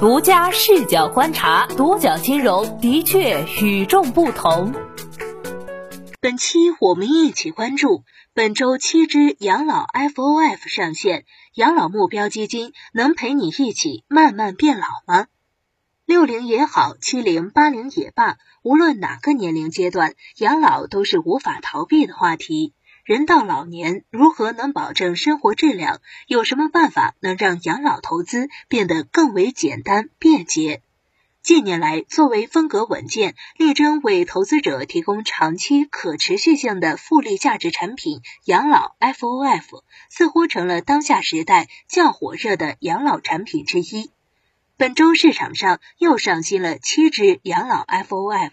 独家视角观察，独角金融的确与众不同。本期我们一起关注本周七只养老 FOF 上线，养老目标基金能陪你一起慢慢变老吗？六零也好，七零八零也罢，无论哪个年龄阶段，养老都是无法逃避的话题。人到老年，如何能保证生活质量？有什么办法能让养老投资变得更为简单便捷？近年来，作为风格稳健、力争为投资者提供长期可持续性的复利价值产品，养老 FOF 似乎成了当下时代较火热的养老产品之一。本周市场上又上新了七只养老 FOF。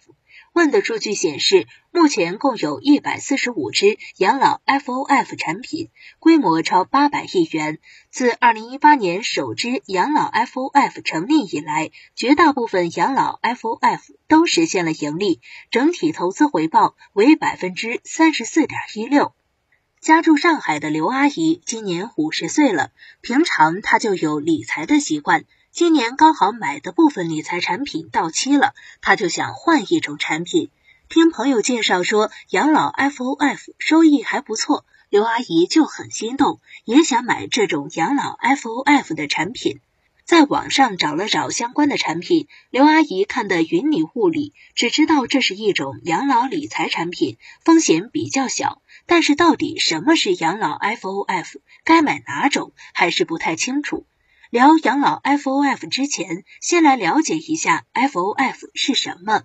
问的数据显示，目前共有一百四十五只养老 FOF 产品，规模超八百亿元。自二零一八年首支养老 FOF 成立以来，绝大部分养老 FOF 都实现了盈利，整体投资回报为百分之三十四点一六。家住上海的刘阿姨今年五十岁了，平常她就有理财的习惯。今年刚好买的部分理财产品到期了，他就想换一种产品。听朋友介绍说养老 FOF 收益还不错，刘阿姨就很心动，也想买这种养老 FOF 的产品。在网上找了找相关的产品，刘阿姨看得云里雾里，只知道这是一种养老理财产品，风险比较小。但是到底什么是养老 FOF，该买哪种，还是不太清楚。聊养老 FOF 之前，先来了解一下 FOF 是什么。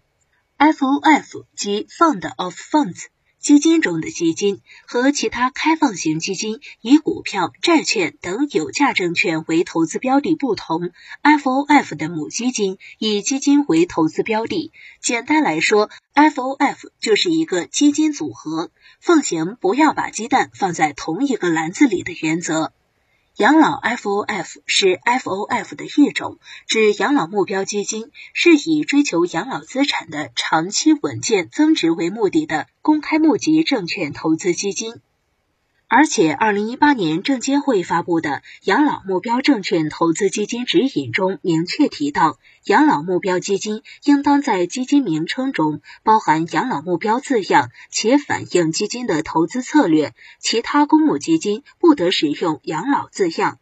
FOF 即 Fund of Funds，基金中的基金，和其他开放型基金以股票、债券等有价证券为投资标的不同，FOF 的母基金以基金为投资标的。简单来说，FOF 就是一个基金组合，奉行不要把鸡蛋放在同一个篮子里的原则。养老 FOF 是 FOF 的一种，指养老目标基金，是以追求养老资产的长期稳健增值为目的的公开募集证券投资基金。而且，二零一八年证监会发布的《养老目标证券投资基金指引》中明确提到，养老目标基金应当在基金名称中包含“养老目标”字样，且反映基金的投资策略。其他公募基金不得使用“养老”字样。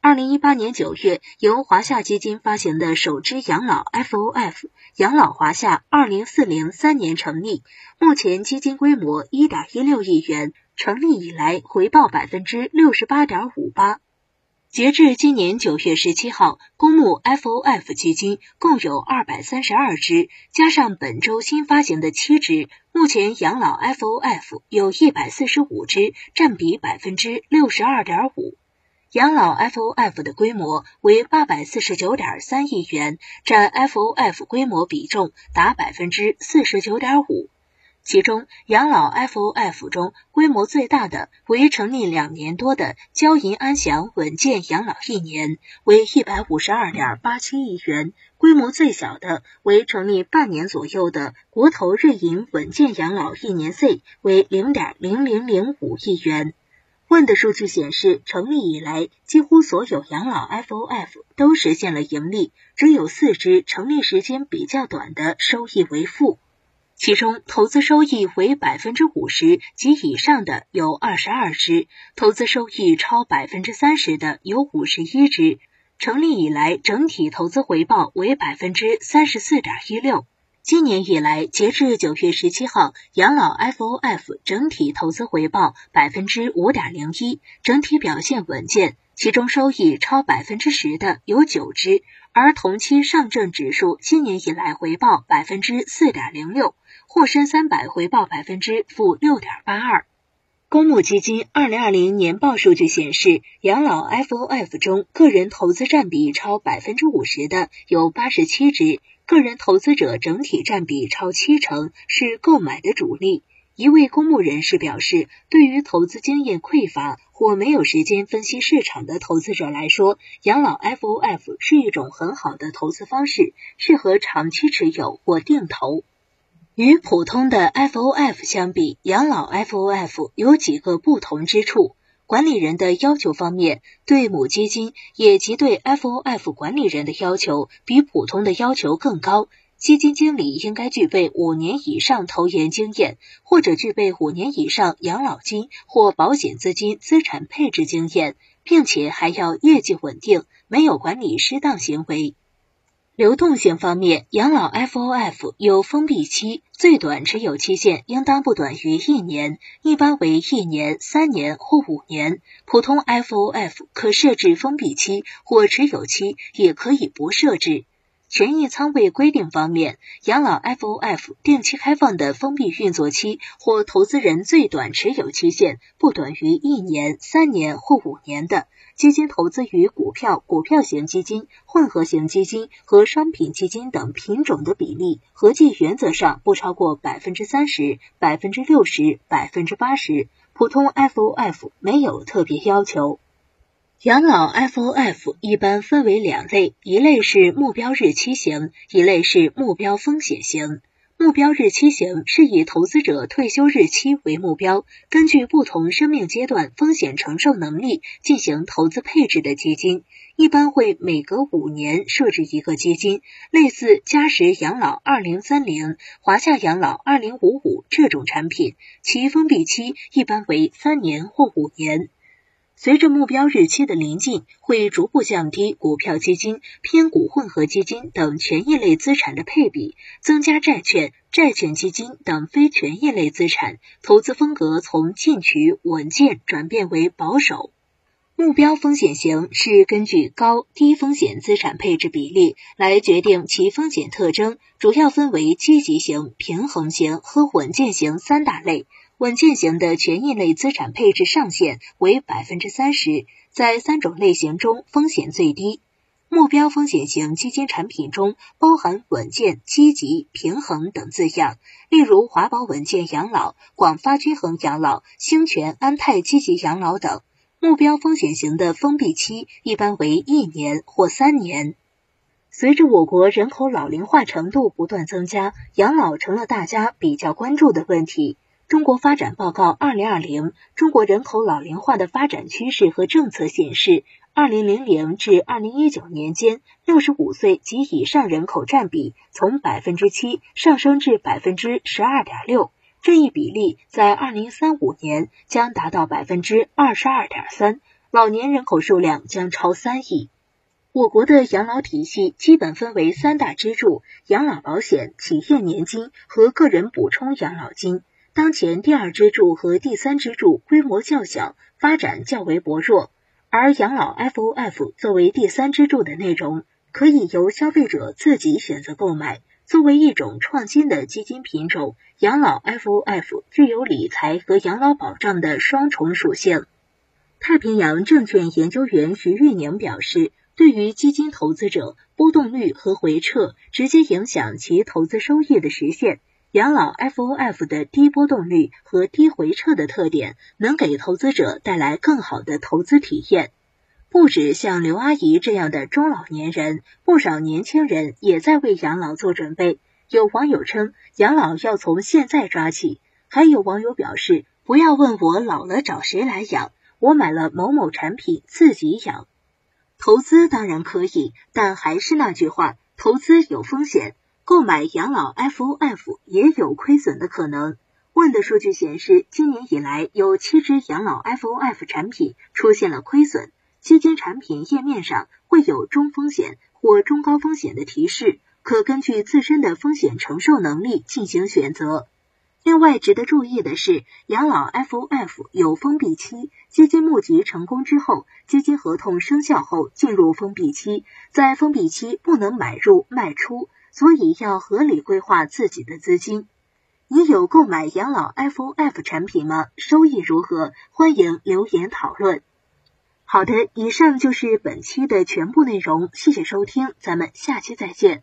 二零一八年九月，由华夏基金发行的首支养老 FOF“ 养老华夏二零四零”三年成立，目前基金规模一点一六亿元。成立以来，回报百分之六十八点五八。截至今年九月十七号，公募 FOF 基金共有二百三十二只，加上本周新发行的七只，目前养老 FOF 有一百四十五只，占比百分之六十二点五。养老 FOF 的规模为八百四十九点三亿元，占 FOF 规模比重达百分之四十九点五。其中，养老 FOF 中规模最大的为成立两年多的交银安享稳健养老一年，为一百五十二点八七亿元；规模最小的为成立半年左右的国投瑞银稳健养老一年 C，为零点零零零五亿元。问的数据显示，成立以来，几乎所有养老 FOF 都实现了盈利，只有四只成立时间比较短的收益为负。其中，投资收益为百分之五十及以上的有二十二只，投资收益超百分之三十的有五十一只。成立以来，整体投资回报为百分之三十四点一六。今年以来，截至九月十七号，养老 FOF 整体投资回报百分之五点零一，整体表现稳健。其中收益超百分之十的有九只，而同期上证指数今年以来回报百分之四点零六，沪深三百回报百分之负六点八二。公募基金二零二零年报数据显示，养老 FOF 中个人投资占比超百分之五十的有八十七只，个人投资者整体占比超七成，是购买的主力。一位公募人士表示，对于投资经验匮乏或没有时间分析市场的投资者来说，养老 FOF 是一种很好的投资方式，适合长期持有或定投。与普通的 FOF 相比，养老 FOF 有几个不同之处。管理人的要求方面，对母基金也即对 FOF 管理人的要求比普通的要求更高。基金经理应该具备五年以上投研经验，或者具备五年以上养老金或保险资金资产配置经验，并且还要业绩稳定，没有管理失当行为。流动性方面，养老 FOF 有封闭期，最短持有期限应当不短于一年，一般为一年、三年或五年。普通 FOF 可设置封闭期或持有期，也可以不设置。权益仓位规定方面，养老 FOF 定期开放的封闭运作期或投资人最短持有期限不短于一年、三年或五年的基金，投资于股票、股票型基金、混合型基金和商品基金等品种的比例，合计原则上不超过百分之三十、百分之六十、百分之八十。普通 FOF 没有特别要求。养老 FOF 一般分为两类，一类是目标日期型，一类是目标风险型。目标日期型是以投资者退休日期为目标，根据不同生命阶段风险承受能力进行投资配置的基金，一般会每隔五年设置一个基金，类似嘉实养老二零三零、华夏养老二零五五这种产品，其封闭期一般为三年或五年。随着目标日期的临近，会逐步降低股票基金、偏股混合基金等权益类资产的配比，增加债券、债券基金等非权益类资产。投资风格从进取、稳健转变为保守。目标风险型是根据高低风险资产配置比例来决定其风险特征，主要分为积极型、平衡型和稳健型三大类。稳健型的权益类资产配置上限为百分之三十，在三种类型中风险最低。目标风险型基金产品中包含稳健、积极、平衡等字样，例如华宝稳健养老、广发均衡养老、兴全安泰积极养老等。目标风险型的封闭期一般为一年或三年。随着我国人口老龄化程度不断增加，养老成了大家比较关注的问题。中国发展报告二零二零：中国人口老龄化的发展趋势和政策显示，二零零零至二零一九年间，六十五岁及以上人口占比从百分之七上升至百分之十二点六，这一比例在二零三五年将达到百分之二十二点三，老年人口数量将超三亿。我国的养老体系基本分为三大支柱：养老保险、企业年金和个人补充养老金。当前第二支柱和第三支柱规模较小，发展较为薄弱，而养老 FOF 作为第三支柱的内容，可以由消费者自己选择购买。作为一种创新的基金品种，养老 FOF 具有理财和养老保障的双重属性。太平洋证券研究员徐玉宁表示，对于基金投资者，波动率和回撤直接影响其投资收益的实现。养老 FOF 的低波动率和低回撤的特点，能给投资者带来更好的投资体验。不止像刘阿姨这样的中老年人，不少年轻人也在为养老做准备。有网友称，养老要从现在抓起。还有网友表示，不要问我老了找谁来养，我买了某某产品自己养。投资当然可以，但还是那句话，投资有风险。购买养老 FOF 也有亏损的可能。问的数据显示，今年以来有七只养老 FOF 产品出现了亏损。基金产品页面上会有中风险或中高风险的提示，可根据自身的风险承受能力进行选择。另外值得注意的是，养老 FOF 有封闭期，基金募集成功之后，基金合同生效后进入封闭期，在封闭期不能买入卖出。所以要合理规划自己的资金。你有购买养老 FOF 产品吗？收益如何？欢迎留言讨论。好的，以上就是本期的全部内容，谢谢收听，咱们下期再见。